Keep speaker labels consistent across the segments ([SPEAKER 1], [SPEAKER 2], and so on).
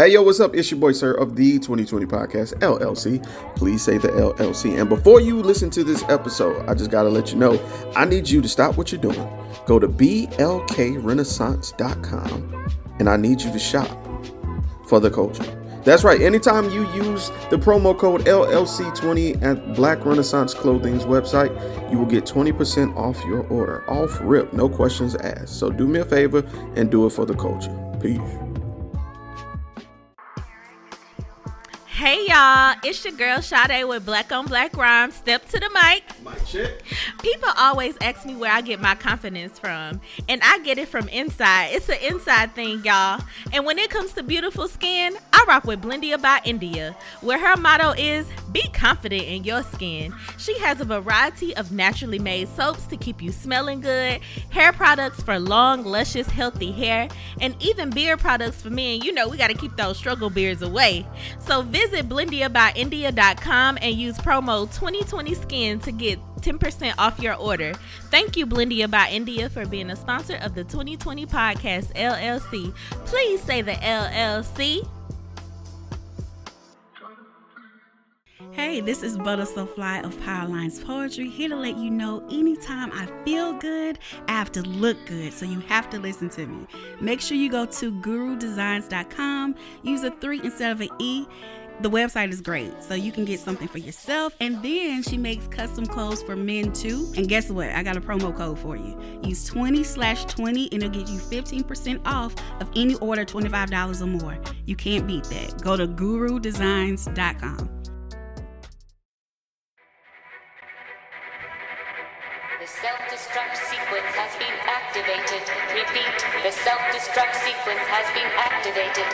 [SPEAKER 1] Hey, yo, what's up? It's your boy, Sirr, of the 2020 podcast, LLC. Please say the LLC. And before you listen to this episode, I just got to let you know I need you to stop what you're doing. Go to blkrenaissance.com and I need you to shop for the culture. That's right. Anytime you use the promo code LLC20 at Black Renaissance Clothing's website, you will get 20% off your order. Off rip, no questions asked. So do me a favor and do it for the culture. Peace.
[SPEAKER 2] Hey y'all, it's your girl Sade with Black on Black Rhymes. Step to the mic.
[SPEAKER 1] Mic check.
[SPEAKER 2] People always ask me where I get my confidence from, and I get it from inside. It's an inside thing, y'all. And when it comes to beautiful skin, I rock with Blendia by India, where her motto is be confident in your skin. She has a variety of naturally made soaps to keep you smelling good, hair products for long, luscious, healthy hair, and even beard products for men. You know, we got to keep those struggle beards away. So visit blendiabyindia.com and use promo 2020skin to get 10% off your order. Thank you, Blendia by India, for being a sponsor of the 2020 podcast LLC. Please say the LLC.
[SPEAKER 3] Hey, this is Butter So Fly of Powerlines Poetry, here to let you know anytime I feel good, I have to look good. So you have to listen to me. Make sure you go to gurudesigns.com, use a three instead of an E. The website is great, so you can get something for yourself. And then she makes custom clothes for men too. And guess what? I got a promo code for you. Use 20 slash 20 and it'll get you 15% off of any order $25 or more. You can't beat that. Go to gurudesigns.com.
[SPEAKER 4] The self-destruct sequence has been activated. Repeat, the self-destruct sequence has been activated.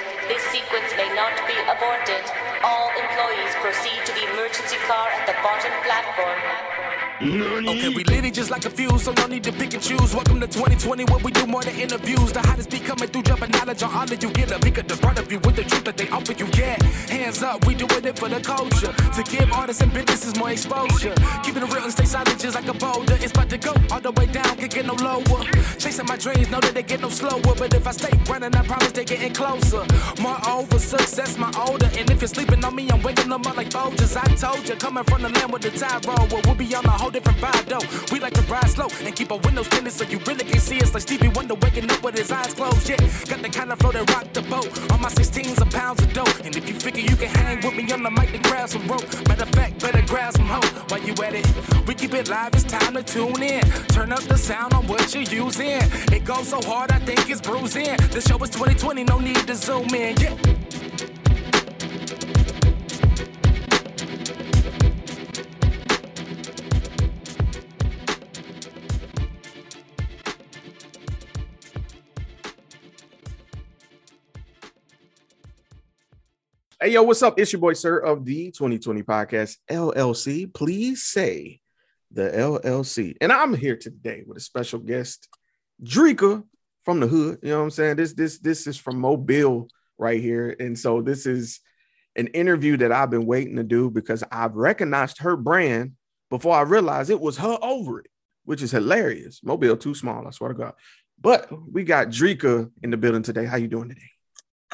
[SPEAKER 4] Aborted. All employees proceed to the emergency car at the bottom platform.
[SPEAKER 5] Okay, we lit it just like a fuse, so no need to pick and choose. Welcome to 2020, where we do more than interviews. The hottest be coming through, dropping knowledge on all of you. Get a peek at the front of you with the truth that they offer you. Yeah, hands up, we doing it for the culture. To give artists and businesses more exposure. Keeping it real and stay solid just like a boulder. It's about to go all the way down, can't get no lower. Chasing my dreams, know that they get no slower. But if I stay running, I promise they getting closer. Moreover, success my older. And if you're sleeping on me, I'm waking them up like Folgers. I told you, coming from the land with the tide roll. Well, we'll be on a whole different vibe though. We like to ride slow and keep our windows tinted so you really can see us like Stevie Wonder waking up with his eyes closed. Yeah, got the kind of flow that rock the boat. On my 16s of pounds of dough. And if you figure you can hang with me on the mic, then grab some rope. Matter of fact, better grab some hope while you at it. We keep it live, it's time to tune in. Turn up the sound on what you're using. It goes so hard, I think it's bruising. The show is 2020, no need to zoom in. Yeah.
[SPEAKER 1] Hey, yo, what's up? It's your boy, Sirr, of the 2020 podcast, LLC. Please say the LLC. And I'm here today with a special guest, Dreka from the hood. You know what I'm saying? This, this, this is from Mobile right here. And so this is an interview that I've been waiting to do because I've recognized her brand before I realized it was her over it, which is hilarious. Mobile too small, I swear to God. But we got Dreka in the building today. How you doing today?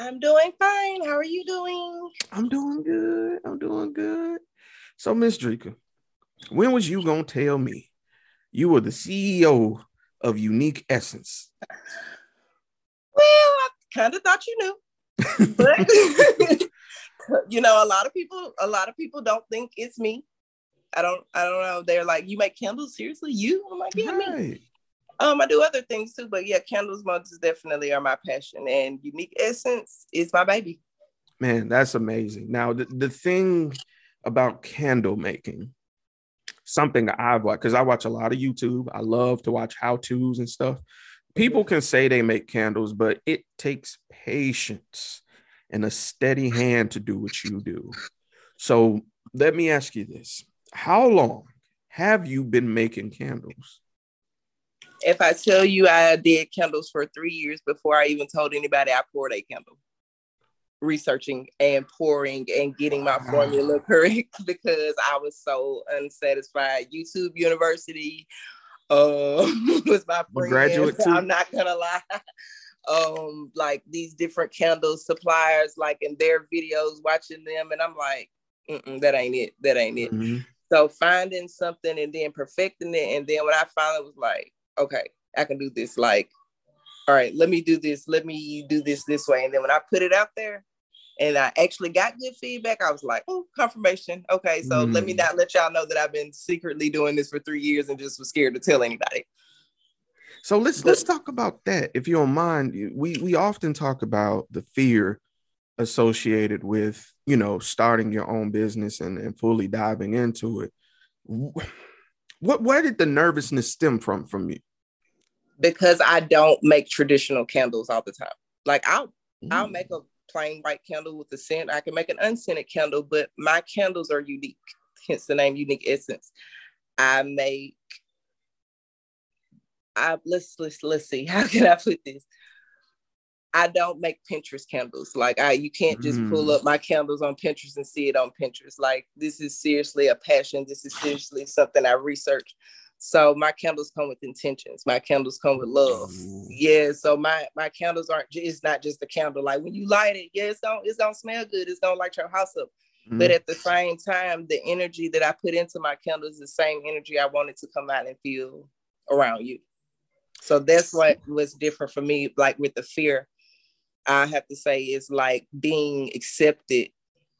[SPEAKER 6] I'm doing fine. How are you doing?
[SPEAKER 1] I'm doing good. I'm doing good. So, Miss Dreka, when was you gonna tell me you were the CEO of Unique Esscents?
[SPEAKER 6] Well, I kind of thought you knew. But you know, a lot of people, a lot of people don't think it's me. I don't, I don't know. They're like, you make candles? Seriously? You? I'm like, yeah, me. Um, I do other things too, but yeah, candles months definitely are my passion, and Unique Esscents is my baby.
[SPEAKER 1] Man, that's amazing. Now, the, the thing about candle making, something I've watched, because I watch a lot of YouTube. I love to watch how to's and stuff. People can say they make candles, but it takes patience and a steady hand to do what you do. So let me ask you this How long have you been making candles?
[SPEAKER 6] If I tell you I did candles for three years before I even told anybody I poured a candle, researching and pouring and getting my formula correct because I was so unsatisfied. YouTube University uh, was my friend.
[SPEAKER 1] graduate too?
[SPEAKER 6] I'm not gonna lie. um like these different candle suppliers like in their videos watching them and i'm like that ain't it that ain't it mm-hmm. so finding something and then perfecting it and then when i finally was like okay i can do this like all right let me do this let me do this this way and then when i put it out there and I actually got good feedback. I was like, oh, confirmation. Okay, so mm. let me mm. not let y'all know that I've been secretly doing this for three years and just was scared to tell anybody.
[SPEAKER 1] So let's let's talk about that, if you don't mind. We we often talk about the fear associated with you know starting your own business and, and fully diving into it. What where did the nervousness stem from from you?
[SPEAKER 6] Because I don't make traditional candles all the time. Like I'll mm. I'll make a plain white candle with a scent. I can make an unscented candle, but my candles are unique, hence the name Unique Esscents. I make I let's let's let's see, how can I put this? I don't make Pinterest candles. Like I you can't just mm. pull up my candles on Pinterest and see it on Pinterest. Like this is seriously a passion. This is seriously something I research. So my candles come with intentions. My candles come with love. Yeah. So my my candles aren't. It's not just a candle. Like when you light it, yeah, it's gonna it's gonna smell good. It's gonna light your house up. Mm-hmm. But at the same time, the energy that I put into my candles is the same energy I wanted to come out and feel around you. So that's what was different for me. Like with the fear, I have to say is like being accepted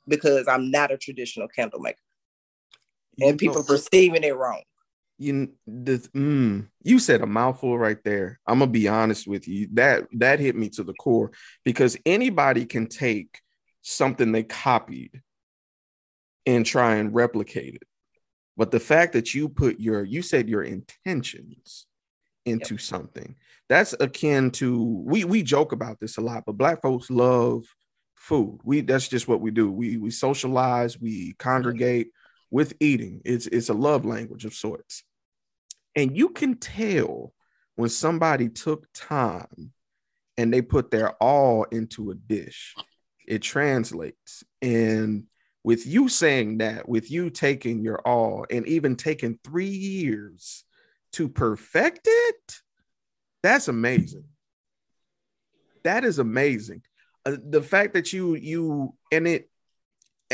[SPEAKER 6] because I'm not a traditional candle maker, and people perceiving it wrong
[SPEAKER 1] you the mm, you said a mouthful right there. I'm gonna be honest with you. That that hit me to the core because anybody can take something they copied and try and replicate it. But the fact that you put your you said your intentions into yep. something that's akin to we we joke about this a lot, but black folks love food. We that's just what we do. We we socialize, we congregate with eating. It's it's a love language of sorts. And you can tell when somebody took time and they put their all into a dish, it translates. And with you saying that, with you taking your all and even taking three years to perfect it, that's amazing. That is amazing. Uh, the fact that you you and it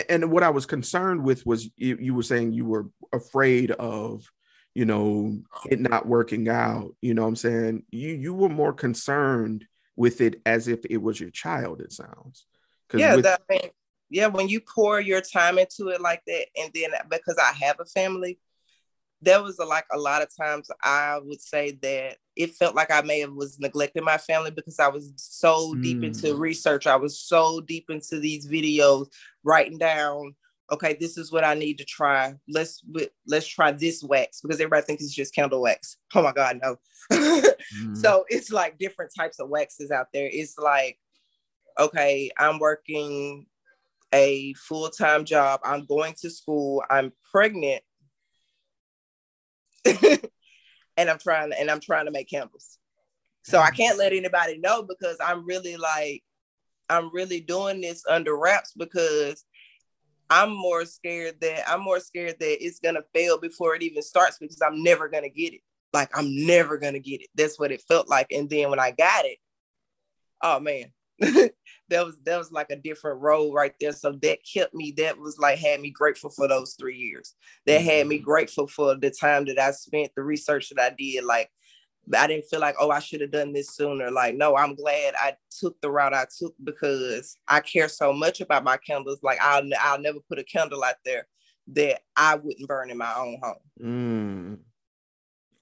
[SPEAKER 1] and what I was concerned with was you, you were saying you were afraid of you know, it not working out. You know what I'm saying? You you were more concerned with it as if it was your child, it sounds.
[SPEAKER 6] Yeah, with- that, I mean, yeah, when you pour your time into it like that, and then because I have a family, there was a, like a lot of times I would say that it felt like I may have was neglecting my family because I was so mm. deep into mm. research. I was so deep into these videos, writing down okay, this is what I need to try. Let's let's try this wax because everybody thinks it's just candle wax. Oh my God, no. mm. So it's like different types of waxes out there. It's like, okay, I'm working a full-time job. I'm going to school. I'm pregnant. and I'm trying and I'm trying to make candles. So I can't let anybody know because I'm really like I'm really doing this under wraps because I'm more scared that I'm more scared that it's gonna fail before it even starts because I'm never gonna get it. Like I'm never gonna get it. That's what it felt like. And then when I got it, oh man, that was that was like a different role right there. So that kept me. That was like had me grateful for those three years. That had me mm-hmm. grateful for the time that I spent, the research that I did. Like I didn't feel like, oh, I should have done this sooner. Like, no, I'm glad I took the route I took because I care so much about my candles. Like, I'll I'll never put a candle out there that I wouldn't burn in my own home.
[SPEAKER 1] Mm.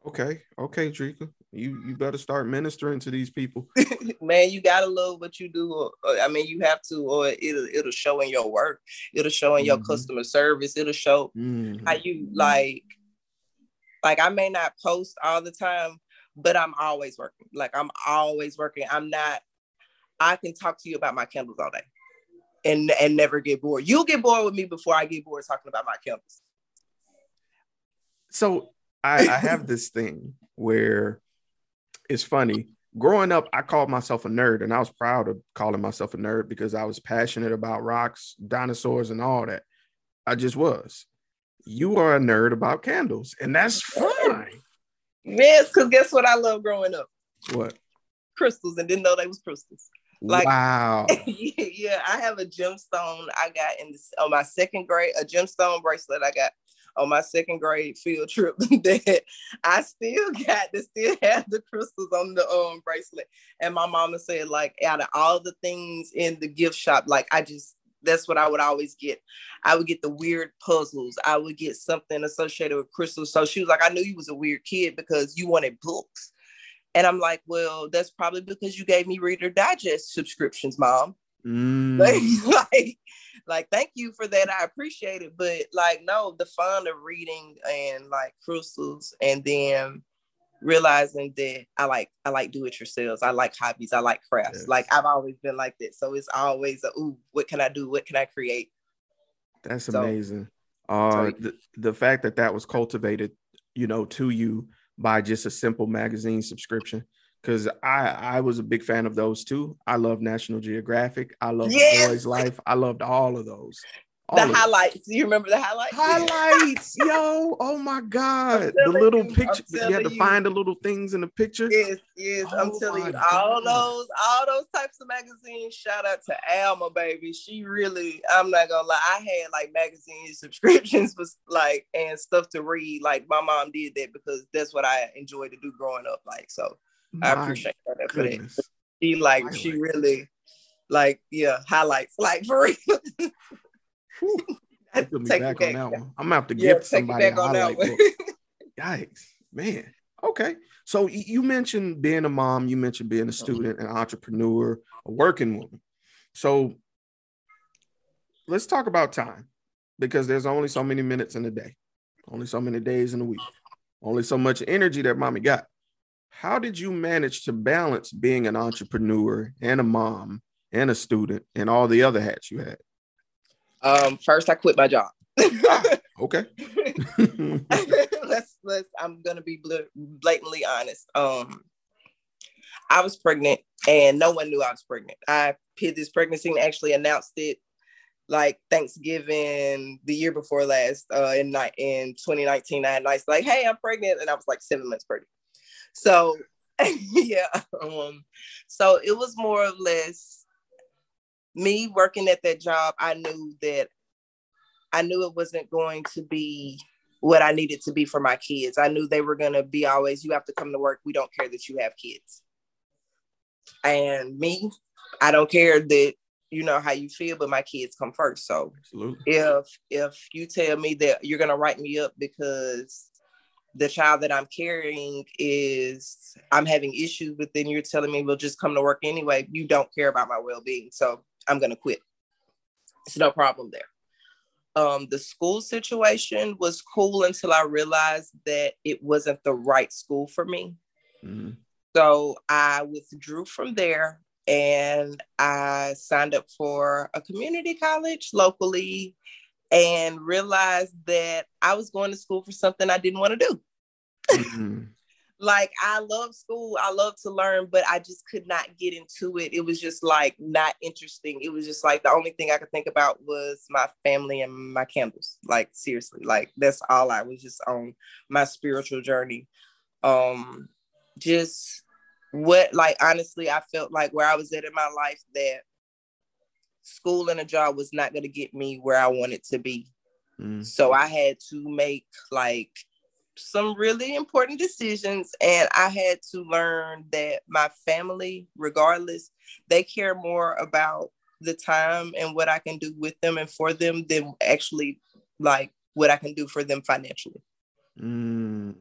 [SPEAKER 1] Okay, okay, Dreka, you you better start ministering to these people.
[SPEAKER 6] Man, you gotta love what you do. Or, or, I mean, you have to, or it'll it'll show in your work. It'll show in mm-hmm. your customer service. It'll show mm-hmm. how you like. Like I may not post all the time, but I'm always working. Like I'm always working. I'm not, I can talk to you about my candles all day and and never get bored. You'll get bored with me before I get bored talking about my candles.
[SPEAKER 1] So I, I have this thing where it's funny. Growing up, I called myself a nerd, and I was proud of calling myself a nerd because I was passionate about rocks, dinosaurs, and all that. I just was. You are a nerd about candles, and that's fine.
[SPEAKER 6] Yes, because guess what I love growing up?
[SPEAKER 1] What?
[SPEAKER 6] crystals and didn't know they was crystals. Like
[SPEAKER 1] wow.
[SPEAKER 6] yeah, I have a gemstone I got in this on my second grade, a gemstone bracelet I got on my second grade field trip that I still got to still have the crystals on the um bracelet. And my mama said, like, out of all the things in the gift shop, like I just that's what I would always get. I would get the weird puzzles. I would get something associated with crystals. So she was like, I knew you was a weird kid because you wanted books. And I'm like, well, that's probably because you gave me Reader Digest subscriptions, mom.
[SPEAKER 1] Mm.
[SPEAKER 6] like, like, thank you for that. I appreciate it. But like, no, the fun of reading and like crystals and then realizing that I like I like do it yourselves. I like hobbies. I like crafts.
[SPEAKER 1] Yes.
[SPEAKER 6] Like I've always been like that. So it's always a ooh, what can I do? What can I create?
[SPEAKER 1] That's
[SPEAKER 6] So-
[SPEAKER 1] amazing. Uh, the, the fact that that was cultivated, you know, to you by just a simple magazine subscription. Because I I was a big fan of those too. I love National Geographic. I love
[SPEAKER 6] Yes!
[SPEAKER 1] Boy's Life. I loved all of those. All
[SPEAKER 6] the
[SPEAKER 1] of
[SPEAKER 6] highlights. Do you remember the highlights?
[SPEAKER 1] highlights, yo! Oh my god, the little
[SPEAKER 6] you,
[SPEAKER 1] picture. You had to
[SPEAKER 6] you.
[SPEAKER 1] find the little things in the picture.
[SPEAKER 6] Yes, yes. I'm
[SPEAKER 1] Oh
[SPEAKER 6] telling
[SPEAKER 1] my
[SPEAKER 6] you, all those, all those types of magazines. Shout out to Alma, baby. She really, I'm not gonna lie. I had like magazine subscriptions was like and stuff to read. Like my mom did that because that's what I enjoyed to do growing up. Like so, I appreciate her for that. She like she really like yeah highlights like for real.
[SPEAKER 1] You me
[SPEAKER 6] Take
[SPEAKER 1] back
[SPEAKER 6] it
[SPEAKER 1] on that one. I'm gonna have to
[SPEAKER 6] Yeah, take it
[SPEAKER 1] somebody a
[SPEAKER 6] back on
[SPEAKER 1] highlight. Yikes, man. Okay, so you mentioned being a mom. You mentioned being a mm-hmm. student, an entrepreneur, a working woman. So let's talk about time, because there's only so many minutes in a day, only so many days in a week, only so much energy that mommy got. How did you manage to balance being an entrepreneur and a mom and a student and all the other hats you had?
[SPEAKER 6] um, first I quit my job.
[SPEAKER 1] Okay.
[SPEAKER 6] let's let's i'm gonna be blatantly honest um i was pregnant and no one knew i was pregnant i hid this pregnancy and actually announced it like thanksgiving the year before last uh in night in 2019 i had nights like hey i'm pregnant and i was like seven months pregnant so yeah um so it was more or less me working at that job i knew that I knew it wasn't going to be what I needed to be for my kids. I knew they were going to be always, you have to come to work. We don't care that you have kids. And me, I don't care that you know how you feel, but my kids come first. So
[SPEAKER 1] Absolutely.
[SPEAKER 6] if if you tell me that you're gonna write me up because the child that I'm carrying is I'm having issues with, then you're telling me we'll just come to work anyway. You don't care about my well-being, so I'm gonna quit. It's no problem there. Um, the school situation was cool until I realized that it wasn't the right school for me.
[SPEAKER 1] Mhm.
[SPEAKER 6] So I withdrew from there and I signed up for a community college locally and realized that I was going to school for something I didn't want to do.
[SPEAKER 1] Mhm.
[SPEAKER 6] Like I love school, I love to learn, but I just could not get into it. It was just like not interesting. It was just like the only thing I could think about was my family and my candles. Like seriously, like that's all I was just on my spiritual journey. Um just what like honestly I felt like where I was at in my life that school and a job was not going to get me where I wanted to be.
[SPEAKER 1] Mhm.
[SPEAKER 6] So I had to make like some really important decisions and I had to learn that my family regardless they care more about the time and what I can do with them and for them than actually like what I can do for them financially.
[SPEAKER 1] Mm.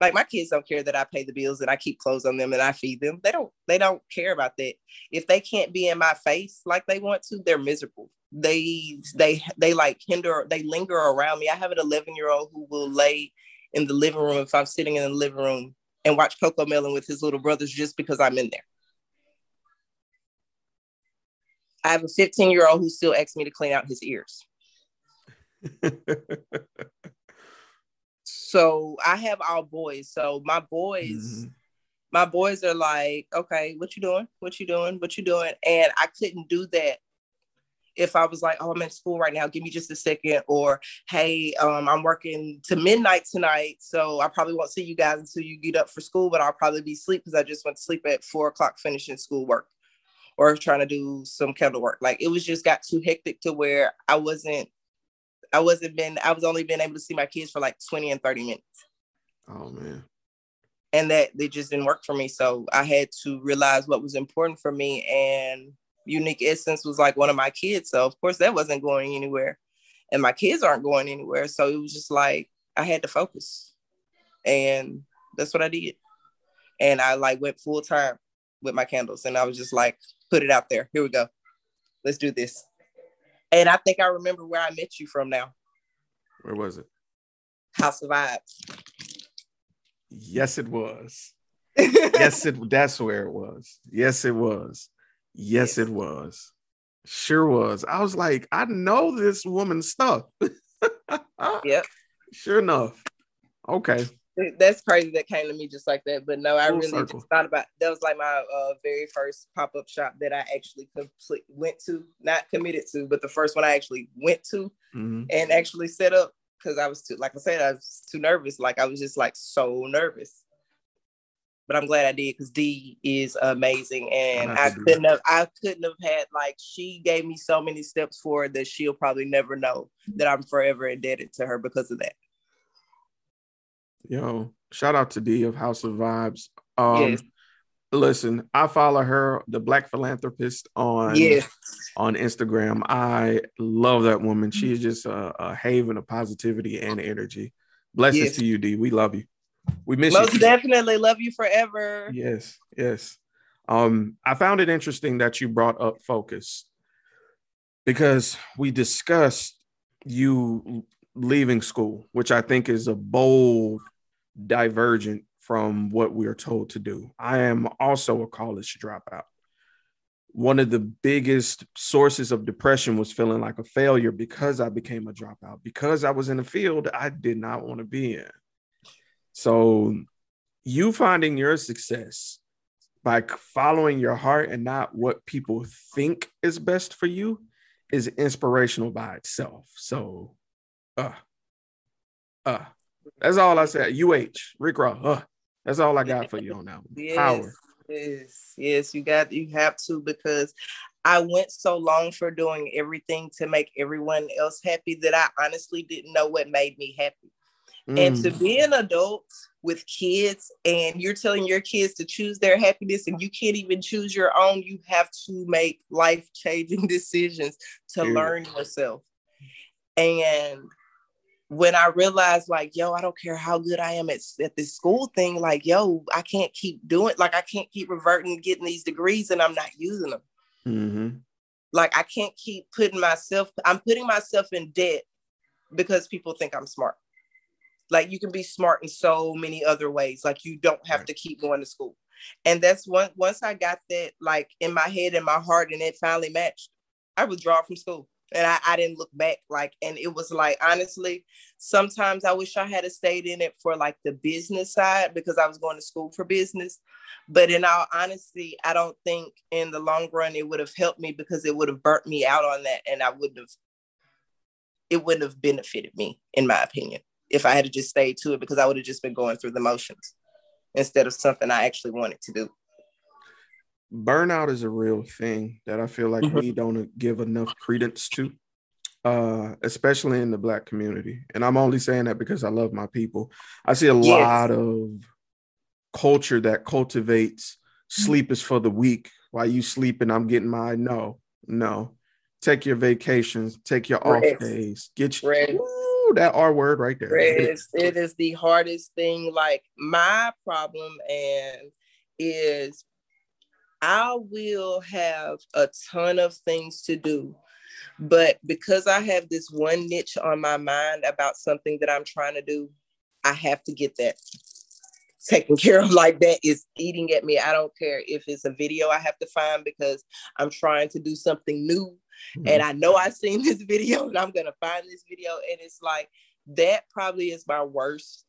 [SPEAKER 6] Like my kids don't care that I pay the bills and I keep clothes on them and I feed them. They don't they don't care about that. If they can't be in my face like they want to, they're miserable. They they they like hinder they linger around me. I have an 11 year old who will lay in the living room if I'm sitting in the living room and watch Cocomelon with his little brothers just because I'm in there. I have a 15 year old who still asks me to clean out his ears. So I have all boys. So my boys,
[SPEAKER 1] Mhm.
[SPEAKER 6] my boys are like, okay, what you doing? What you doing? What you doing? And I couldn't do that if I was like, oh, I'm in school right now, give me just a second, or hey, um, I'm working to midnight tonight, so I probably won't see you guys until you get up for school, but I'll probably be asleep because I just went to sleep at four o'clock finishing schoolwork or trying to do some candle work. Like it was just got too hectic to where I wasn't, I wasn't been, I was only been able to see my kids for like 20 and 30 minutes.
[SPEAKER 1] Oh man.
[SPEAKER 6] And that they just didn't work for me. So I had to realize what was important for me and Unique Esscents was like one of my kids. So of course that wasn't going anywhere. And my kids aren't going anywhere. So it was just like I had to focus. And that's what I did. And I like went full time with my candles. And I was just like, put it out there. Here we go. Let's do this. And I think I remember where I met you from now.
[SPEAKER 1] Where was it?
[SPEAKER 6] House of Vibes.
[SPEAKER 1] Yes, it was. yes, it that's where it was. Yes, it was. Yes, it was. Sure was. I was like, I know this woman's stuff.
[SPEAKER 6] yep.
[SPEAKER 1] Sure enough. Okay.
[SPEAKER 6] That's crazy that came to me just like that. But no, I
[SPEAKER 1] Full
[SPEAKER 6] really
[SPEAKER 1] circle.
[SPEAKER 6] just thought about that was like my uh, very first pop-up shop that I actually complete went to, not committed to, but the first one I actually went to
[SPEAKER 1] Mhm.
[SPEAKER 6] and actually set up because I was too, like I said, I was too nervous. Like I was just like so nervous. But I'm glad I did because D is amazing, and
[SPEAKER 1] out
[SPEAKER 6] I couldn't have I couldn't have had like she gave me so many steps forward that she'll probably never know that I'm forever indebted to her because of that.
[SPEAKER 1] Yo, shout out to D of House of Vibes. Um
[SPEAKER 6] Yes.
[SPEAKER 1] listen, I follow her, the black philanthropist on
[SPEAKER 6] Yes,
[SPEAKER 1] on Instagram. I love that woman. She is just a, a haven of positivity and energy. Blessings
[SPEAKER 6] Yes.
[SPEAKER 1] to you, D. We love you. We miss
[SPEAKER 6] most
[SPEAKER 1] you.
[SPEAKER 6] definitely love you forever.
[SPEAKER 1] Yes, yes. Um, I found it interesting that you brought up focus because we discussed you leaving school, which I think is a bold divergent from what we are told to do. I am also a college dropout. One of the biggest sources of depression was feeling like a failure because I became a dropout, because I was in a field I did not want to be in. So, you finding your success by following your heart and not what people think is best for you is inspirational by itself. So, uh, uh, that's all I said. UH, Rick Ross, uh, that's all I got for you on that one.
[SPEAKER 6] Yes,
[SPEAKER 1] Power.
[SPEAKER 6] yes, yes. You got you have to because I went so long for doing everything to make everyone else happy that I honestly didn't know what made me happy. And to
[SPEAKER 1] Mm,
[SPEAKER 6] be an adult with kids and you're telling your kids to choose their happiness and you can't even choose your own, you have to make life changing decisions to
[SPEAKER 1] Period.
[SPEAKER 6] learn yourself. And when I realized, like, yo, I don't care how good I am at, at this school thing, like, yo, I can't keep doing, like, I can't keep reverting, getting these degrees and I'm not using them
[SPEAKER 1] mhm.
[SPEAKER 6] like I can't keep putting myself I'm putting myself in debt because people think I'm smart. Like you can be smart in so many other ways. Like you don't have
[SPEAKER 1] Right.
[SPEAKER 6] to keep going to school. And that's one once I got that like in my head and my heart and it finally matched, I withdraw from school. And I, I didn't look back like and it was like honestly, sometimes I wish I had stayed in it for like the business side because I was going to school for business. But in all honesty, I don't think in the long run it would have helped me because it would have burnt me out on that and I wouldn't have it wouldn't have benefited me, in my opinion, if I had to just stayed to it because I would have just been going through the motions instead of something I actually wanted to do.
[SPEAKER 1] Burnout is a real thing that I feel like
[SPEAKER 6] Mhm.
[SPEAKER 1] we don't give enough credence to, uh, especially in the black community. And I'm only saying that because I love my people. I see a
[SPEAKER 6] Yes.
[SPEAKER 1] lot of culture that cultivates sleep is for the weak. While you sleeping, I'm getting my no, no. Take your vacations, take your off days, get your
[SPEAKER 6] Rest.
[SPEAKER 1] Ooh, that R word right there.
[SPEAKER 6] It's, it is the hardest thing. Like my problem and is I will have a ton of things to do, but because I have this one niche on my mind about something that I'm trying to do, I have to get that taken care of. Like that is eating at me. I don't care if it's a video I have to find because I'm trying to do something new mm-hmm. and I know I've seen this video and I'm gonna find this video. And it's like that probably is my worst,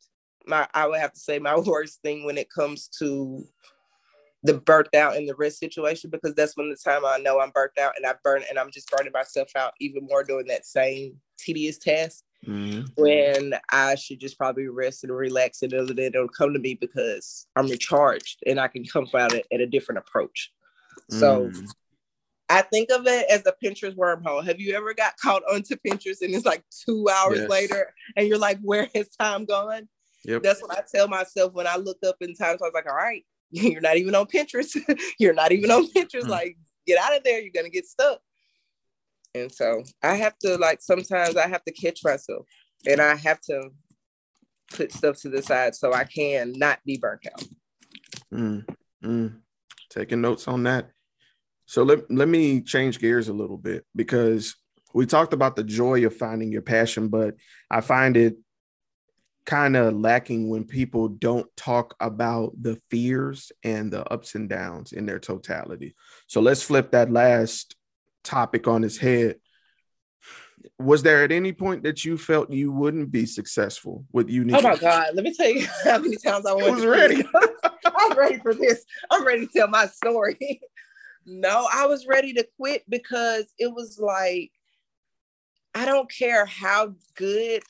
[SPEAKER 6] my I would have to say my worst thing when it comes to the burnt out and the rest situation because that's when the time I know I'm burnt out and I burn and I'm just burning myself out even more doing that same tedious task mm-hmm. when I should just probably rest and relax and know that it'll come to me because I'm recharged and I can come about it at a different approach. So mm. I think of it as a Pinterest wormhole. Have you ever got caught onto Pinterest and it's like two hours yes. later and you're like, where has time gone? Yep. That's what I tell myself when I look up in times. I was like, all right, you're not even on Pinterest. you're not even on Pinterest. Mm. Like, get out of there. You're gonna get stuck. And so I have to like sometimes I have to catch myself and I have to put stuff to the side so I can not be burnt out.
[SPEAKER 1] Mm, mm. Taking notes on that. So let, let me change gears a little bit because we talked about the joy of finding your passion, but I find it kind of lacking when people don't talk about the fears and the ups and downs in their totality. So let's flip that last topic on its head. Was there at any point that you felt you wouldn't be successful with unique?
[SPEAKER 6] Oh my God. Let me tell you how many times I
[SPEAKER 1] was ready.
[SPEAKER 6] I'm ready for this. I'm ready to tell my story. no, I was ready to quit because it was like, I don't care how good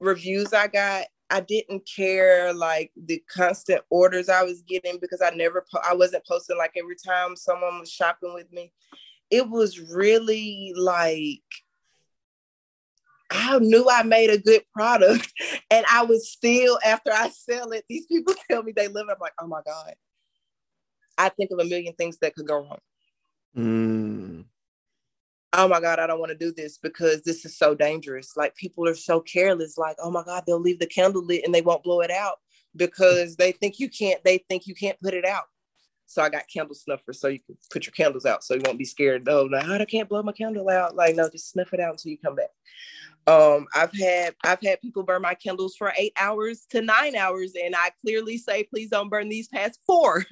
[SPEAKER 6] reviews I got. I didn't care like the constant orders I was getting because I never po- I wasn't posting like every time someone was shopping with me. It was really like I knew I made a good product and I was still after I sell it, these people tell me they live. I'm like, oh my God. I think of a million things that could go wrong. Mm oh my god i don't want to do this because this is so dangerous. Like people are so careless like oh my god they'll leave the candle lit and they won't blow it out because they think you can't they think you can't put it out. So i got candle snuffers so you can put your candles out so you won't be scared. Oh no i can't blow my candle out. Like no just snuff it out until you come back. Um i've had i've had people burn my candles for eight hours to nine hours and i clearly say please don't burn these past four.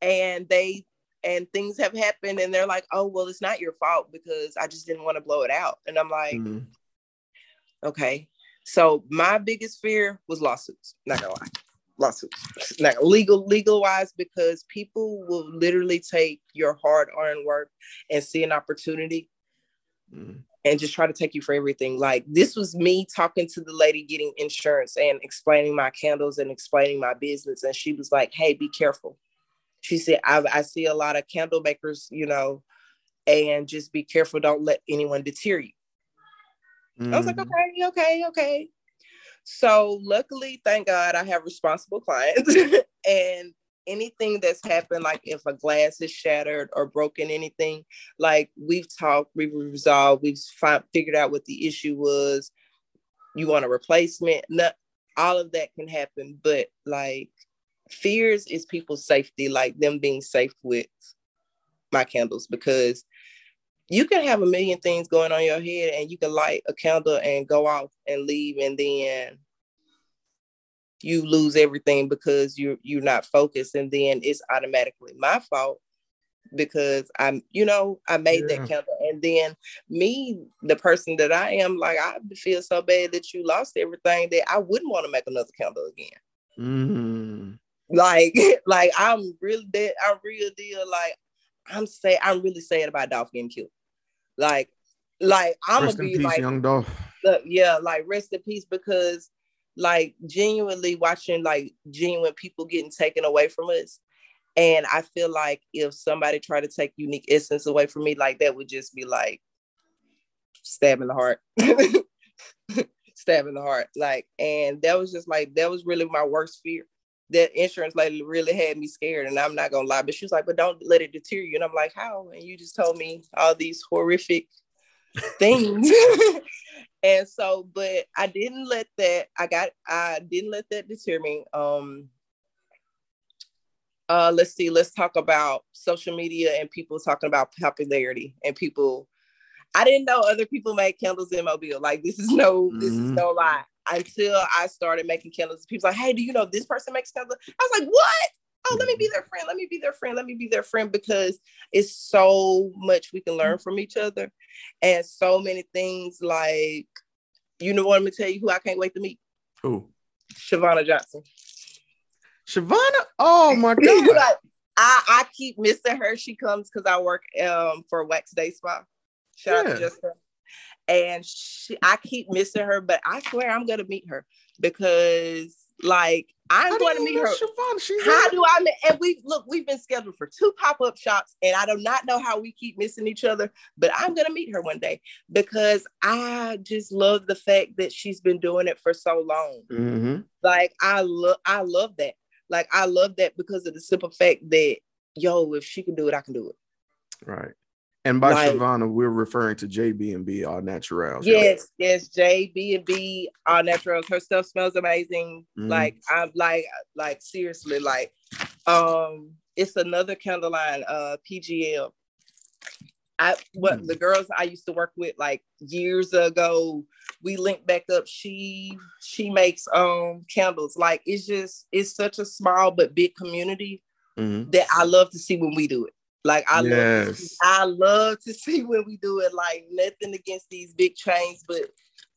[SPEAKER 6] And they and things have happened and they're like oh well it's not your fault because i just didn't want to blow it out. And i'm like mm-hmm. okay. So my biggest fear was lawsuits not gonna lie lawsuits. Not legal legal wise because people will literally take your hard-earned work and see an opportunity mm-hmm. and just try to take you for everything. Like this was me talking to the lady getting insurance and explaining my candles and explaining my business and she was like hey be careful she said, I, I see a lot of candle makers, you know, and just be careful. Don't let anyone deter you. Mm. I was like, mm. okay, okay, okay. So luckily, thank God, I have responsible clients, and anything that's happened, like if a glass is shattered or broken, anything, like we've talked, we've resolved, we've find, figured out what the issue was. You want a replacement? Not all of that can happen, but like fears is people's safety, like them being safe with my candles, because you can have a million things going on your head and you can light a candle and go off and leave and then you lose everything because you're you're not focused and then it's automatically my fault because I'm, you know, I made yeah. that candle. And then me, the person that I am, like I feel so bad that you lost everything that I wouldn't want to make another candle again. Mm. Like, like I'm really dead. I'm real deal. Like, I'm say I'm really sad about Dolph getting killed. Like, like I'm
[SPEAKER 1] rest
[SPEAKER 6] gonna
[SPEAKER 1] be peace,
[SPEAKER 6] like,
[SPEAKER 1] young Dolph.
[SPEAKER 6] Look, yeah, like rest in peace because, like, genuinely watching like genuine people getting taken away from us. And I feel like if somebody tried to take unique esscents away from me, like that would just be like stabbing the heart. stabbing the heart. Like, and that was just like that was really my worst fear that insurance lady really had me scared and I'm not gonna lie, but she was like, but don't let it deter you. And I'm like, how? And you just told me all these horrific things. and so, but I didn't let that, I got, I didn't let that deter me. Um, uh, let's see, let's talk about social media and people talking about popularity and people. I didn't know other people made candles in Mobile. Like this is no, mm-hmm. this is mm-hmm. no lie until I started making candles. People's like, hey, do you know this person makes candles? I was like, what? Oh, let me be their friend. Let me be their friend. Let me be their friend because it's so much we can learn from each other and so many things like, you know what I'm gonna tell you who I can't wait to meet?
[SPEAKER 1] Who?
[SPEAKER 6] Shavonna Johnson.
[SPEAKER 1] Shavonna? Oh my god.
[SPEAKER 6] like, I I keep missing her. She comes because I work um for Wax Day Spa. Shout out to Jessica. And she, I keep missing her, but I swear I'm gonna meet her because like I'm going to meet her.
[SPEAKER 1] Siobhan? She's
[SPEAKER 6] How
[SPEAKER 1] in-
[SPEAKER 6] do I meet? And we look, we've been scheduled for two pop-up shops, and I do not know how we keep missing each other, but I'm gonna meet her one day because I just love the fact that she's been doing it for so long.
[SPEAKER 1] Mhm.
[SPEAKER 6] Like I love I love that. Like I love that because of the simple fact that yo, if she can do it, I can do it.
[SPEAKER 1] Right. And by
[SPEAKER 6] Like-
[SPEAKER 1] Shavana, we're referring to JB and B All Naturals. y'all.
[SPEAKER 6] Yes, yes, J, B and B all naturals. Her stuff smells amazing.
[SPEAKER 1] Mhm.
[SPEAKER 6] Like I'm like like seriously, like um it's another candle line, uh PGL. I what
[SPEAKER 1] Hmm.
[SPEAKER 6] the girls I used to work with like years ago, we linked back up. She she makes um candles. Like it's just it's such a small but big community
[SPEAKER 1] Mhm.
[SPEAKER 6] that I love to see when we do it. Like I love to see, I love to see when we do it. Like nothing against these big chains, but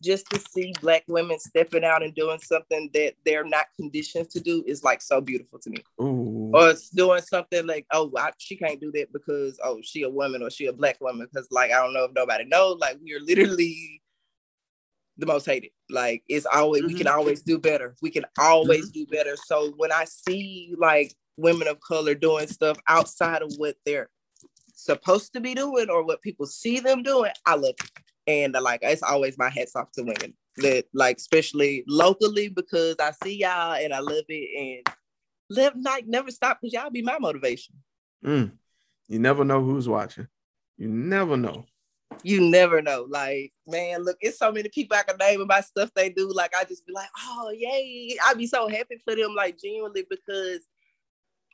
[SPEAKER 6] just to see black women stepping out and doing something that they're not conditioned to do is like so beautiful to me.
[SPEAKER 1] Ooh.
[SPEAKER 6] Or it's doing something like, oh, I, she can't do that because oh, she a woman or she a black woman. Because like I don't know if nobody knows, like we are literally the most hated. Like it's always we can mm-hmm. always do better. We can always mm-hmm. do better. So when I see like women of color doing stuff outside of what they're supposed to be doing or what people see them doing, I love it. And uh, like it's always my hats off to women that like especially locally because I see y'all and I love it and live like never stop because y'all be my motivation.
[SPEAKER 1] Mm. You never know who's watching. You never know.
[SPEAKER 6] You never know. Like, man, look, it's so many people I can name about stuff they do. Like, I just be like, oh, yay. I'd be so happy for them, like, genuinely, because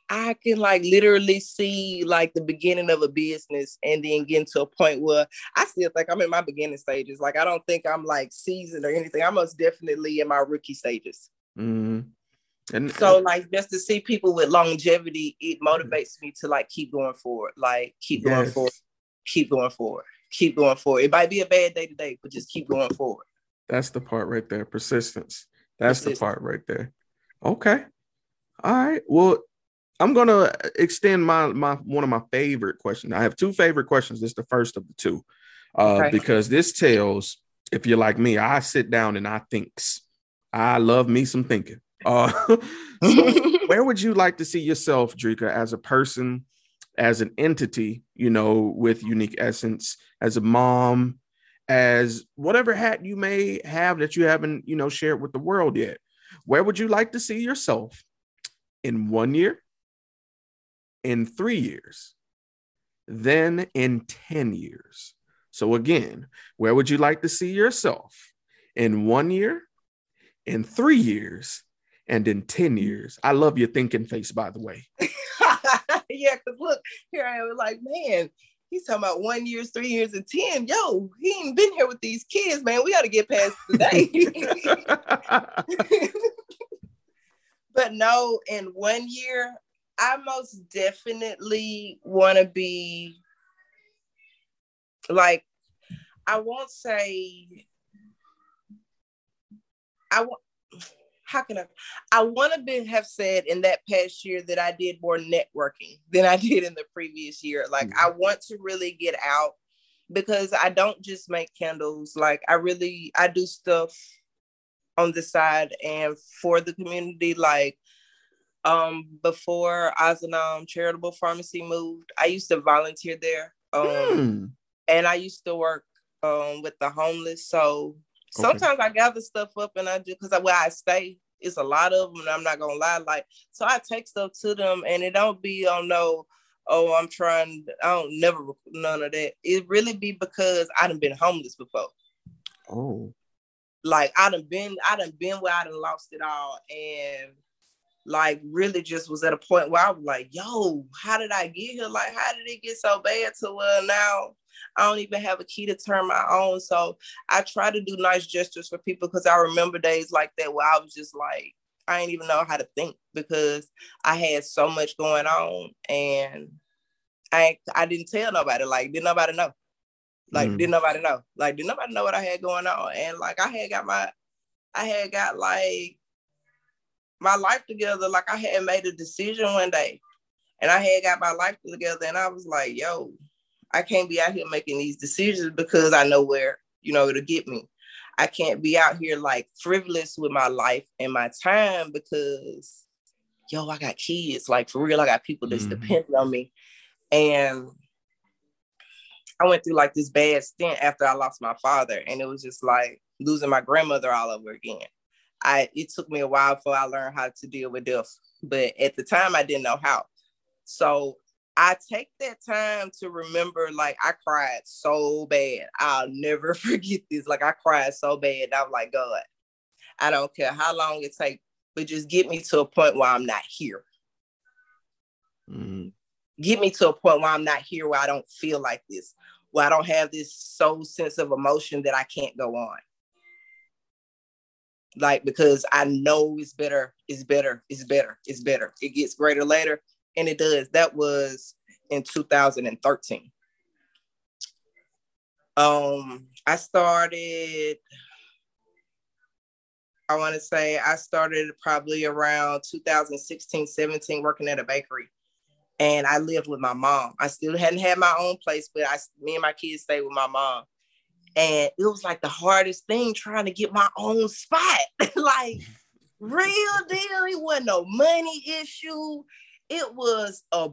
[SPEAKER 6] I can, like, literally see, like, the beginning of a business and then getting to a point where I still think I'm in my beginning stages. Like, I don't think I'm, like, seasoned or anything. I'm most definitely in my rookie stages.
[SPEAKER 1] Mhm. And
[SPEAKER 6] So, like, just to see people with longevity, it motivates me to, like, keep going forward. Like, keep going
[SPEAKER 1] Yes.
[SPEAKER 6] forward. Keep going forward. Keep going forward. It might be a bad day today, but just keep going forward.
[SPEAKER 1] That's the part right there. Persistence. That's the part right there. Okay. All right. Well, I'm gonna extend my my one of my favorite questions. I have two favorite questions. This is the first of the two. Uh, because this tells if you're like me, I sit down and I thinks. I love me some thinking. Uh, so where would you like to see yourself, Dreka, as a person, as an entity, you know, with unique esscents, as a mom, as whatever hat you may have that you haven't, you know, shared with the world yet? Where would you like to see yourself in one year, in three years, then in 10 years? So, again, where would you like to see yourself in one year, in three years, and in 10 years? I love your thinking face, by the way.
[SPEAKER 6] yeah, because look, here I am like, man, he's talking about one years, three years, and 10. Yo, he ain't been here with these kids, man. We got to get past today. but no, in one year, I most definitely want to be like, I won't say, I want, how can I, I want to be, have said in that past year that I did more networking than I did in the previous year. Like, mm-hmm. I want to really get out because I don't just make candles. Like, I really, I do stuff on the side and for the community. Like, um, before Ozanam Charitable Pharmacy moved, I used to volunteer there. Um,
[SPEAKER 1] Hmm.
[SPEAKER 6] and I used to work um with the homeless. So
[SPEAKER 1] Okay.
[SPEAKER 6] sometimes I gather stuff up and I do because where I stay, it's a lot of them. And I'm not gonna lie, like so I take stuff to them, and it don't be on no. Oh, I'm trying. I don't never none of that. It really be because I done been homeless before.
[SPEAKER 1] Oh,
[SPEAKER 6] Like I done been, I done been where I done lost it all, and like really just was at a point where I was like, "Yo, how did I get here? Like, how did it get so bad to where now I don't even have a key to turn my own?" So I try to do nice gestures for people because I remember days like that where I was just like, I didn't even know how to think because I had so much going on, and I I didn't tell nobody. Like, didn't nobody know? Like,
[SPEAKER 1] Mm.
[SPEAKER 6] didn't nobody know? Like, didn't nobody know what I had going on? And like, I had got my, I had got like my life together. Like, I had made a decision one day, And I had got my life together and I was like, yo, I can't be out here making these decisions because I know where, you know, it'll get me. I can't be out here like frivolous with my life and my time because yo, I got kids. Like for real, I got people that's
[SPEAKER 1] Mhm.
[SPEAKER 6] dependent on me. And I went through like this bad stint after I lost my father, and it was just like losing my grandmother all over again. I it took me a while before I learned how to deal with death, but at the time I didn't know how. So I take that time to remember, like I cried so bad. I'll never forget this. Like I cried so bad. I was like, God, I don't care how long it takes, but just get me to a point where I'm not here.
[SPEAKER 1] Mhm.
[SPEAKER 6] Get me to a point where I'm not here, where I don't feel like this, where I don't have this soul sense of emotion that I can't go on. Like because I know it's better, it's better, it's better, it's better. It gets greater later, and it does. That was in 2013. Um, I started. I want to say I started probably around 2016, 17, working at a bakery. And I lived with my mom. I still hadn't had my own place, but I, me and my kids stayed with my mom. And it was like the hardest thing trying to get my own spot. like, real deal. It wasn't no money issue. It was a,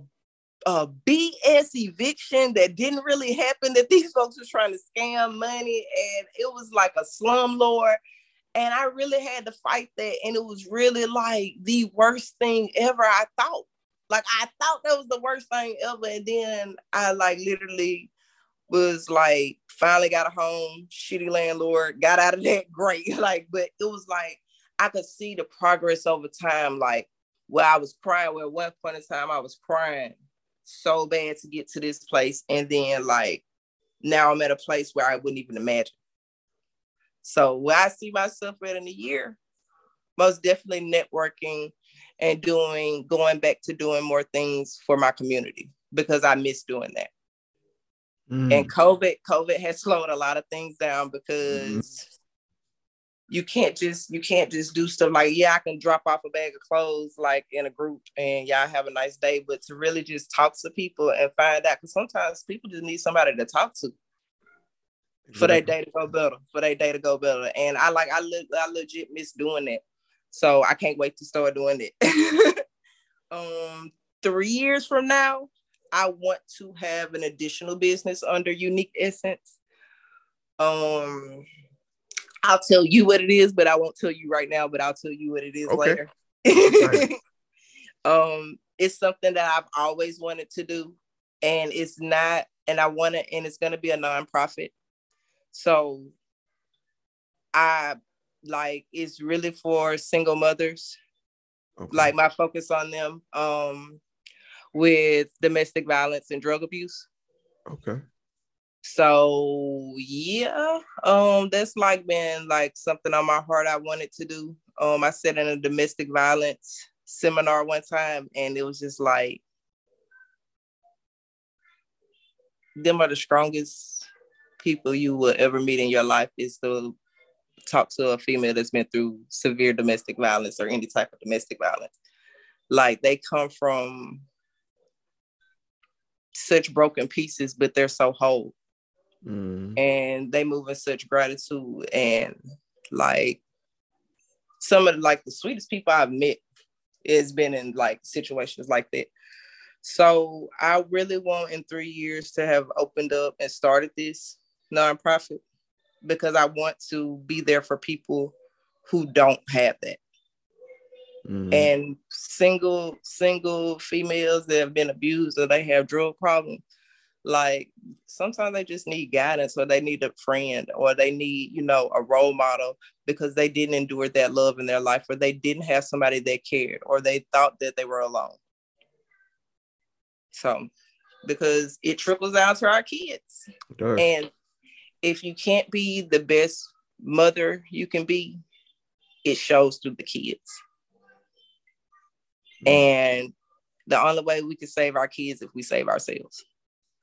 [SPEAKER 6] a BS eviction that didn't really happen, that these folks were trying to scam money. And it was like a slumlord and I really had to fight that. And it was really like the worst thing ever. I thought, like, I thought that was the worst thing ever. And then I like literally was like, finally got a home, shitty landlord, got out of that great. Like, but it was like, I could see the progress over time. Like, where I was crying, where one point in time I was crying so bad to get to this place. And then, like, now I'm at a place where I wouldn't even imagine. So where I see myself at in a year, most definitely networking and doing going back to doing more things for my community because I miss doing that.
[SPEAKER 1] Mm.
[SPEAKER 6] And COVID, COVID has slowed a lot of things down because you can't just you can't just do stuff like yeah I can drop off a bag of clothes like in a group and y'all have a nice day, but to really just talk to people and find out because sometimes people just need somebody to talk to for their day to go better, for their day to go better. And I like I look I legit miss doing that. So I can't wait to start doing it. um three years from now, I want to have an additional business under Unique Esscents. Um I'll tell you what it is, but I won't tell you right now, but I'll tell you what it is
[SPEAKER 1] Okay.
[SPEAKER 6] later. um it's something that I've always wanted to do and it's not and I want to and it's going to be a nonprofit. So I like it's really for single mothers.
[SPEAKER 1] Okay.
[SPEAKER 6] Like my focus on them um with domestic violence and drug abuse.
[SPEAKER 1] okay.
[SPEAKER 6] So yeah, um that's like been like something on my heart I wanted to do. Um I sat in a domestic violence seminar one time and it was just like them are the strongest people you will ever meet in your life is to talk to a female that's been through severe domestic violence or any type of domestic violence. Like they come from such broken pieces, but they're so whole
[SPEAKER 1] Mm.
[SPEAKER 6] and they move in such gratitude and like some of like the sweetest people I've met has been in like situations like that. So I really want in three years to have opened up and started this nonprofit because I want to be there for people who don't have that.
[SPEAKER 1] Mm.
[SPEAKER 6] And single single females that have been abused or they have drug problems, like sometimes they just need guidance or they need a friend or they need, you know, a role model because they didn't endure that love in their life or they didn't have somebody that cared or they thought that they were alone. So because it trickles down to our kids. And if you can't be the best mother you can be, it shows through the kids. And the only way we can save our kids if we save ourselves,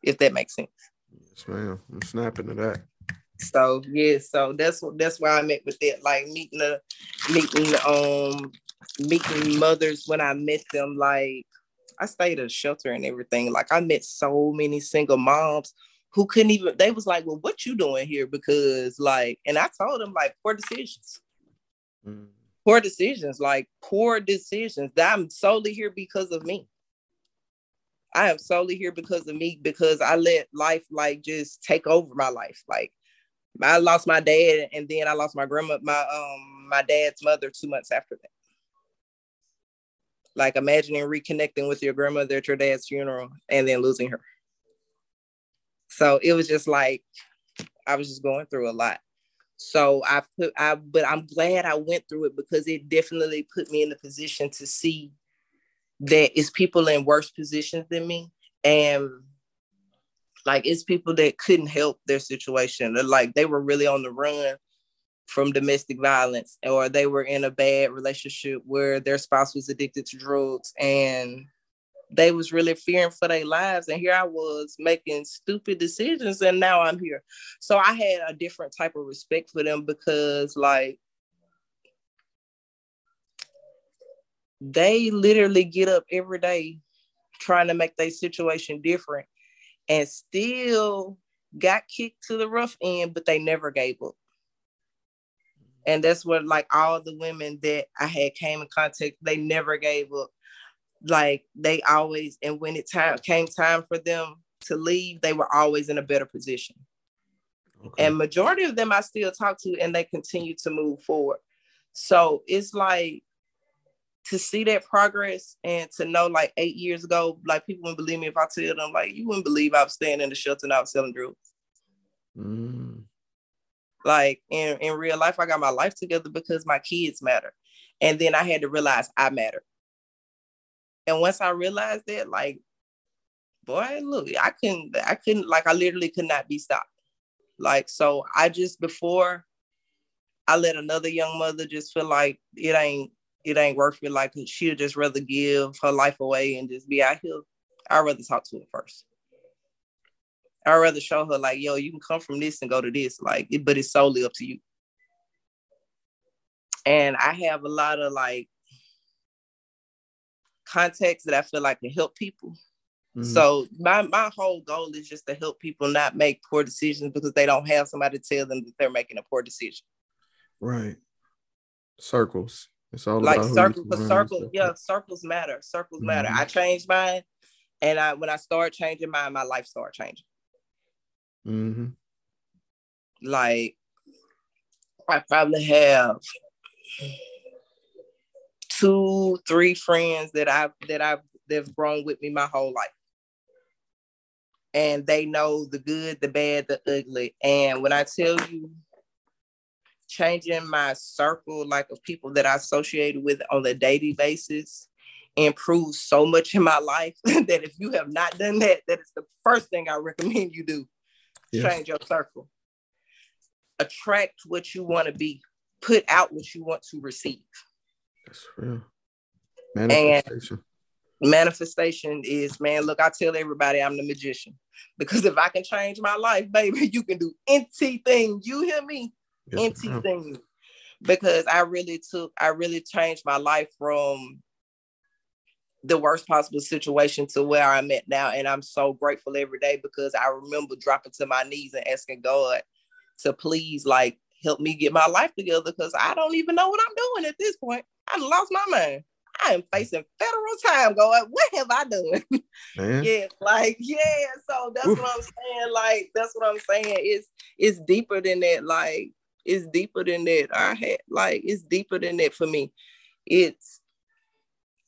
[SPEAKER 6] if that makes sense.
[SPEAKER 1] yes, ma'am. I'm snapping to that.
[SPEAKER 6] So yeah, so that's what that's why I met with that, like meeting the meeting um meeting mothers when I met them, like I stayed at a shelter and everything. Like I met so many single moms who couldn't even they was like, Well, what you doing here? Because like, and I told them like poor decisions. Mm. Poor decisions, like poor decisions. That I'm solely here because of me. I am solely here because of me because I let life like just take over my life. Like I lost my dad and then I lost my grandma, my um my dad's mother two months after that. Like imagining reconnecting with your grandmother at your dad's funeral and then losing her. So it was just like I was just going through a lot. So I put I but I'm glad I went through it because it definitely put me in the position to see that it's people in worse positions than me. And like it's people that couldn't help their situation. Like they were really on the run from domestic violence or they were in a bad relationship where their spouse was addicted to drugs and they was really fearing for their lives and here i was making stupid decisions and now i'm here so i had a different type of respect for them because like they literally get up every day trying to make their situation different and still got kicked to the rough end but they never gave up and that's what like all the women that I had came in contact, they never gave up. Like they always, and when it time came time for them to leave, they were always in a better position. Okay. And majority of them I still talk to, and they continue to move forward. So it's like to see that progress and to know like eight years ago, like people wouldn't believe me if I tell them like you wouldn't believe I was staying in the shelter and I was selling drugs. Mm. Like in, in real life, I got my life together because my kids matter. And then I had to realize I matter. And once I realized that, like, boy, look, I couldn't, I couldn't, like, I literally could not be stopped. Like, so I just before I let another young mother just feel like it ain't, it ain't worth it. Like she'll just rather give her life away and just be out here. I'd rather talk to her first. I'd rather show her like, yo, you can come from this and go to this, like, but it's solely up to you. And I have a lot of like contacts that I feel like can help people. Mm-hmm. So my my whole goal is just to help people not make poor decisions because they don't have somebody to tell them that they're making a poor decision.
[SPEAKER 1] Right. Circles. It's all
[SPEAKER 6] like circles, yeah, circles matter. Circles mm-hmm. matter. I changed mine, and I when I started changing mine, my life started changing. Mm-hmm. Like, I probably have two, three friends that I've that I've that've grown with me my whole life. And they know the good, the bad, the ugly. And when I tell you changing my circle like of people that I associated with on a daily basis improves so much in my life that if you have not done that, that is the first thing I recommend you do yes. change your circle. Attract what you want to be. Put out what you want to receive.
[SPEAKER 1] That's real. Manifestation.
[SPEAKER 6] And manifestation is, man, look, I tell everybody I'm the magician. Because if I can change my life, baby, you can do anything. You hear me? Yes, anything. Because I really took, I really changed my life from the worst possible situation to where I'm at now. And I'm so grateful every day because I remember dropping to my knees and asking God to please like help me get my life together because I don't even know what I'm doing at this point. I lost my mind. I am facing federal time going, what have I done? yeah, like, yeah. So that's Oof. what I'm saying. Like, that's what I'm saying. It's it's deeper than that. Like, it's deeper than that. I had like it's deeper than that for me. It's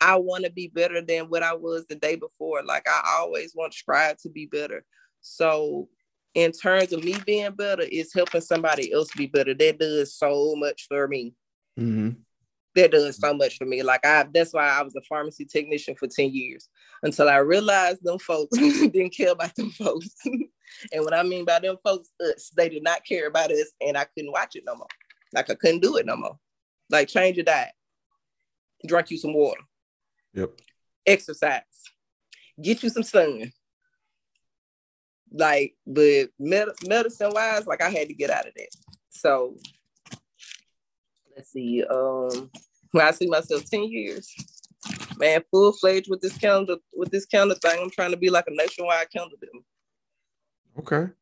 [SPEAKER 6] I want to be better than what I was the day before. Like I always want to strive to be better. So in terms of me being better, it's helping somebody else be better. That does so much for me. Mm-hmm. That does so much for me. Like I, that's why I was a pharmacy technician for 10 years until I realized them folks didn't care about them folks. and what I mean by them folks, us, they did not care about us and I couldn't watch it no more. Like I couldn't do it no more. Like change your diet, drink you some water
[SPEAKER 1] Yep.
[SPEAKER 6] Exercise. Get you some sun. Like, but med- medicine wise, like I had to get out of that. So let's see. Um, when I see myself 10 years, man, full fledged with this calendar with this calendar thing. I'm trying to be like a nationwide calendar.
[SPEAKER 1] Okay.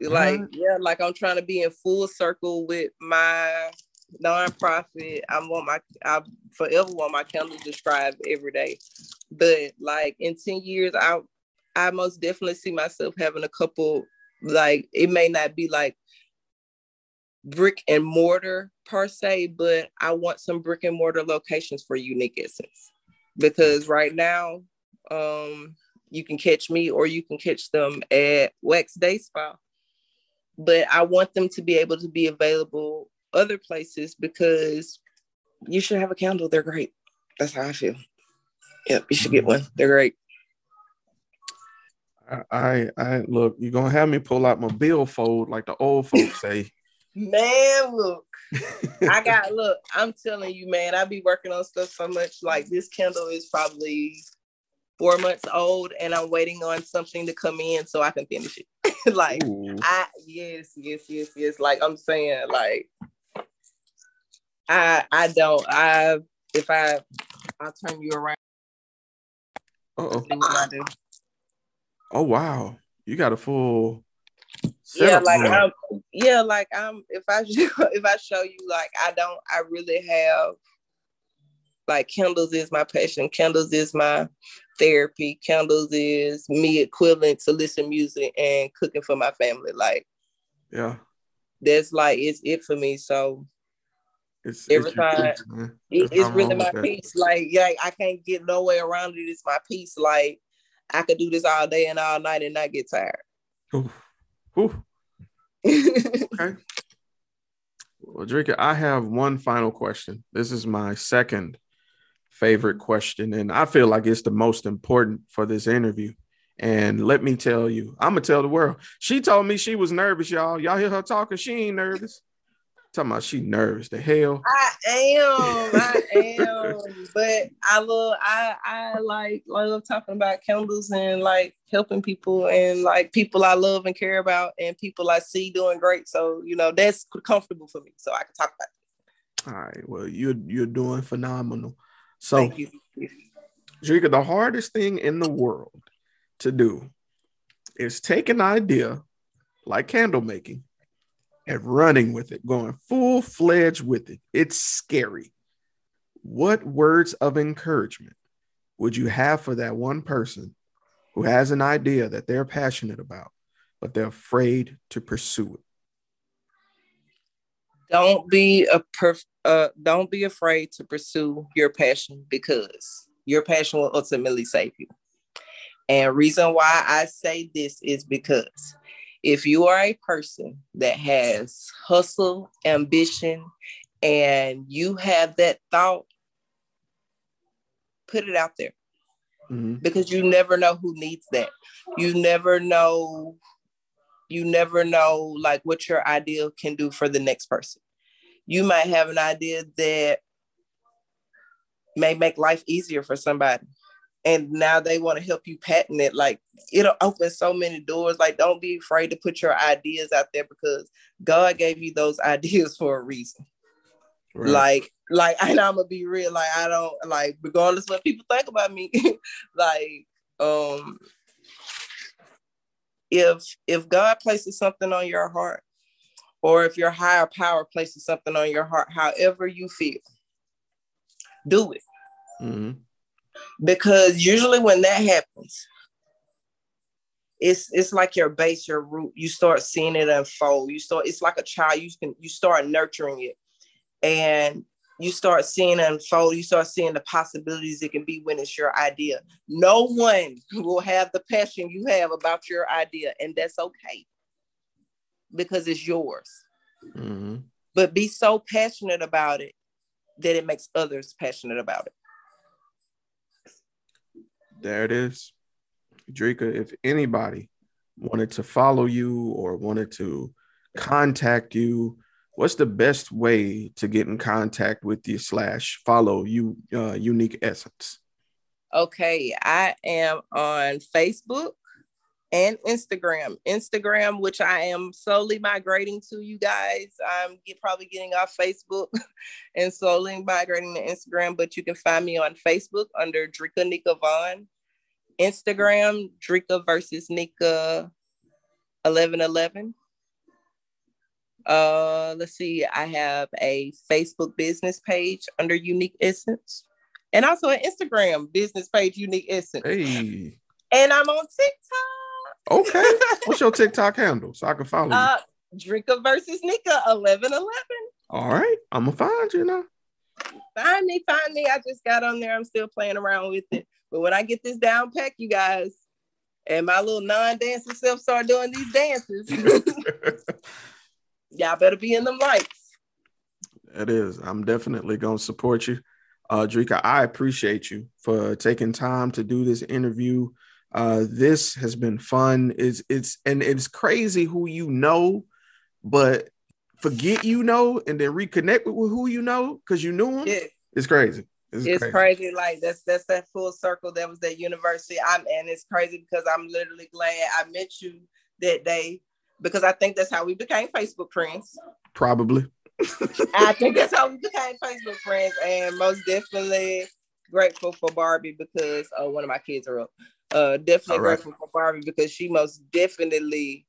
[SPEAKER 6] Like, right. yeah, like I'm trying to be in full circle with my nonprofit. I want my I forever want my calendar described every day. But like in 10 years, I I most definitely see myself having a couple, like it may not be like brick and mortar per se, but I want some brick and mortar locations for unique esscents. Because right now, um, you can catch me or you can catch them at Wax Day Spa. But I want them to be able to be available other places because you should have a candle. They're great. That's how I feel. Yep, you should get one. They're great.
[SPEAKER 1] I I look, you're gonna have me pull out my billfold like the old folks say.
[SPEAKER 6] Man, look, I got look, I'm telling you, man, I be working on stuff so much. Like this candle is probably four months old, and I'm waiting on something to come in so I can finish it. like Ooh. I yes, yes, yes, yes. Like I'm saying, like I I don't I if I I'll turn you around.
[SPEAKER 1] oh. Oh wow, you got a full.
[SPEAKER 6] Yeah, like I'm, yeah, like I'm. If I if I show you, like I don't, I really have. Like candles is my passion. Candles is my therapy. Candles is me equivalent to listen music and cooking for my family. Like,
[SPEAKER 1] yeah,
[SPEAKER 6] that's like it's it for me. So
[SPEAKER 1] it's,
[SPEAKER 6] every it's time it, it's really my piece. Like, yeah, I can't get no way around it. It's my piece. Like, I could do this all day and all night and not get tired.
[SPEAKER 1] Ooh. Ooh. okay. Well, Dreka, I have one final question. This is my second favorite question, and I feel like it's the most important for this interview. And let me tell you, I'm gonna tell the world. She told me she was nervous, y'all. Y'all hear her talking? She ain't nervous. Talking about she nervous. The hell.
[SPEAKER 6] I am. I am. but I love. I I like I love talking about candles and like helping people and like people I love and care about and people I see doing great. So you know that's comfortable for me. So I can talk about
[SPEAKER 1] it. All right. Well, you're you're doing phenomenal. So, Thank you. Dreka, the hardest thing in the world to do is take an idea like candle making and running with it, going full fledged with it. It's scary. What words of encouragement would you have for that one person who has an idea that they're passionate about, but they're afraid to pursue it?
[SPEAKER 6] Don't be a perf- uh, don't be afraid to pursue your passion because your passion will ultimately save you. And reason why I say this is because if you are a person that has hustle, ambition, and you have that thought, put it out there. Mm-hmm. Because you never know who needs that. You never know, you never know like what your idea can do for the next person. You might have an idea that may make life easier for somebody and now they want to help you patent it like it'll open so many doors like don't be afraid to put your ideas out there because god gave you those ideas for a reason. Right. like like and i'm gonna be real like i don't like regardless what people think about me like um if if god places something on your heart or if your higher power places something on your heart however you feel do it. Mm-hmm because usually when that happens it's it's like your base your root you start seeing it unfold. You start it's like a child you can you start nurturing it. And you start seeing it unfold you start seeing the possibilities it can be when it's your idea. No one will have the passion you have about your idea and that's okay. Because it's yours. Mm-hmm. but be so passionate about it that it makes others passionate about it
[SPEAKER 1] there it is. Dreka, if anybody wanted to follow you or wanted to contact you, what's the best way to get in contact with you slash follow you uh, unique esscents?
[SPEAKER 6] Okay, I am on Facebook and Instagram. Instagram, which I am slowly migrating to you guys. I'm get, probably getting off Facebook and slowly migrating to Instagram, but you can find me on Facebook under Dreka Neka Vaughn. Instagram, Dreka versus Neka 1111. Uh, let's see, I have a Facebook business page under Unique Esscents and also an Instagram business page, Unique Esscents.
[SPEAKER 1] Hey.
[SPEAKER 6] And I'm on TikTok.
[SPEAKER 1] Okay. What's your TikTok handle so I can follow you?
[SPEAKER 6] Uh, Dreka versus Neka, 1111.
[SPEAKER 1] All right. I'm going to find you now.
[SPEAKER 6] Find me. I just got on there. I'm still playing around with it. But when I get this down pack, you guys, and my little non-dancing self start doing these dances, y'all better be in them lights.
[SPEAKER 1] It is. I'm definitely going to support you. Uh, Dreka, I appreciate you for taking time to do this interview. Uh, this has been fun. It's it's and it's crazy who you know, but forget you know and then reconnect with who you know because you knew him. It's crazy. It's,
[SPEAKER 6] It's
[SPEAKER 1] crazy.
[SPEAKER 6] crazy. Like that's that's that full circle that was that university. I'm and it's crazy because I'm literally glad I met you that day because I think that's how we became Facebook friends.
[SPEAKER 1] Probably.
[SPEAKER 6] I think that's how we became Facebook friends, and most definitely grateful for Barbie because uh, one of my kids are up. Uh, definitely
[SPEAKER 1] right.
[SPEAKER 6] grateful for Barbie because she most definitely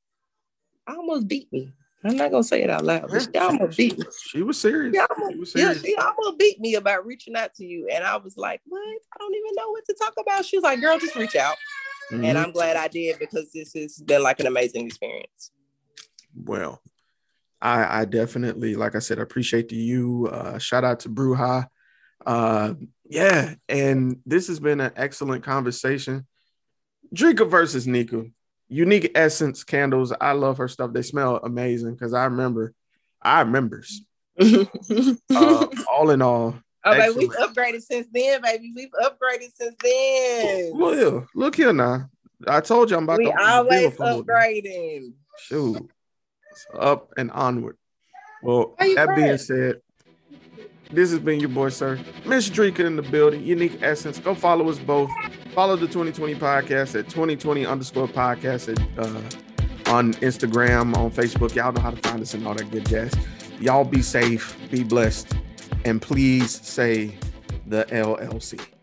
[SPEAKER 6] almost beat me. I'm not gonna say it out loud, but beat me.
[SPEAKER 1] She was serious.
[SPEAKER 6] Yeah,
[SPEAKER 1] She
[SPEAKER 6] almost,
[SPEAKER 1] was
[SPEAKER 6] yeah, she almost beat me about reaching out to you, and I was like, "What? I don't even know what to talk about." She was like, "Girl, just reach out," and
[SPEAKER 1] Mhm.
[SPEAKER 6] I'm glad I did because this has been like an amazing experience.
[SPEAKER 1] well, I, I definitely, like I said, appreciate the you. Uh, shout out to Bruja. Uh, yeah, and this has been an excellent conversation. Dreka versus Neka. Unique Esscents candles. I love her stuff. They smell amazing because I remember, I remembers. Uh, all in all,
[SPEAKER 6] Okay, we've upgraded since then, baby. We've upgraded since then.
[SPEAKER 1] well, look here now. I told you I'm about
[SPEAKER 6] We
[SPEAKER 1] to the
[SPEAKER 6] always
[SPEAKER 1] deal for them.
[SPEAKER 6] upgrading.
[SPEAKER 1] Shoot. It's up and onward. Well, that being said, this has been your boy, Sirr. Miss Dreka in the building, Unique Esscents. Go follow us both. Follow the 2020 podcast at 2020 underscore podcast at, uh, on Instagram, on Facebook. Y'all know how to find us and all that good jazz. Y'all be safe, be blessed, and please say the LLC.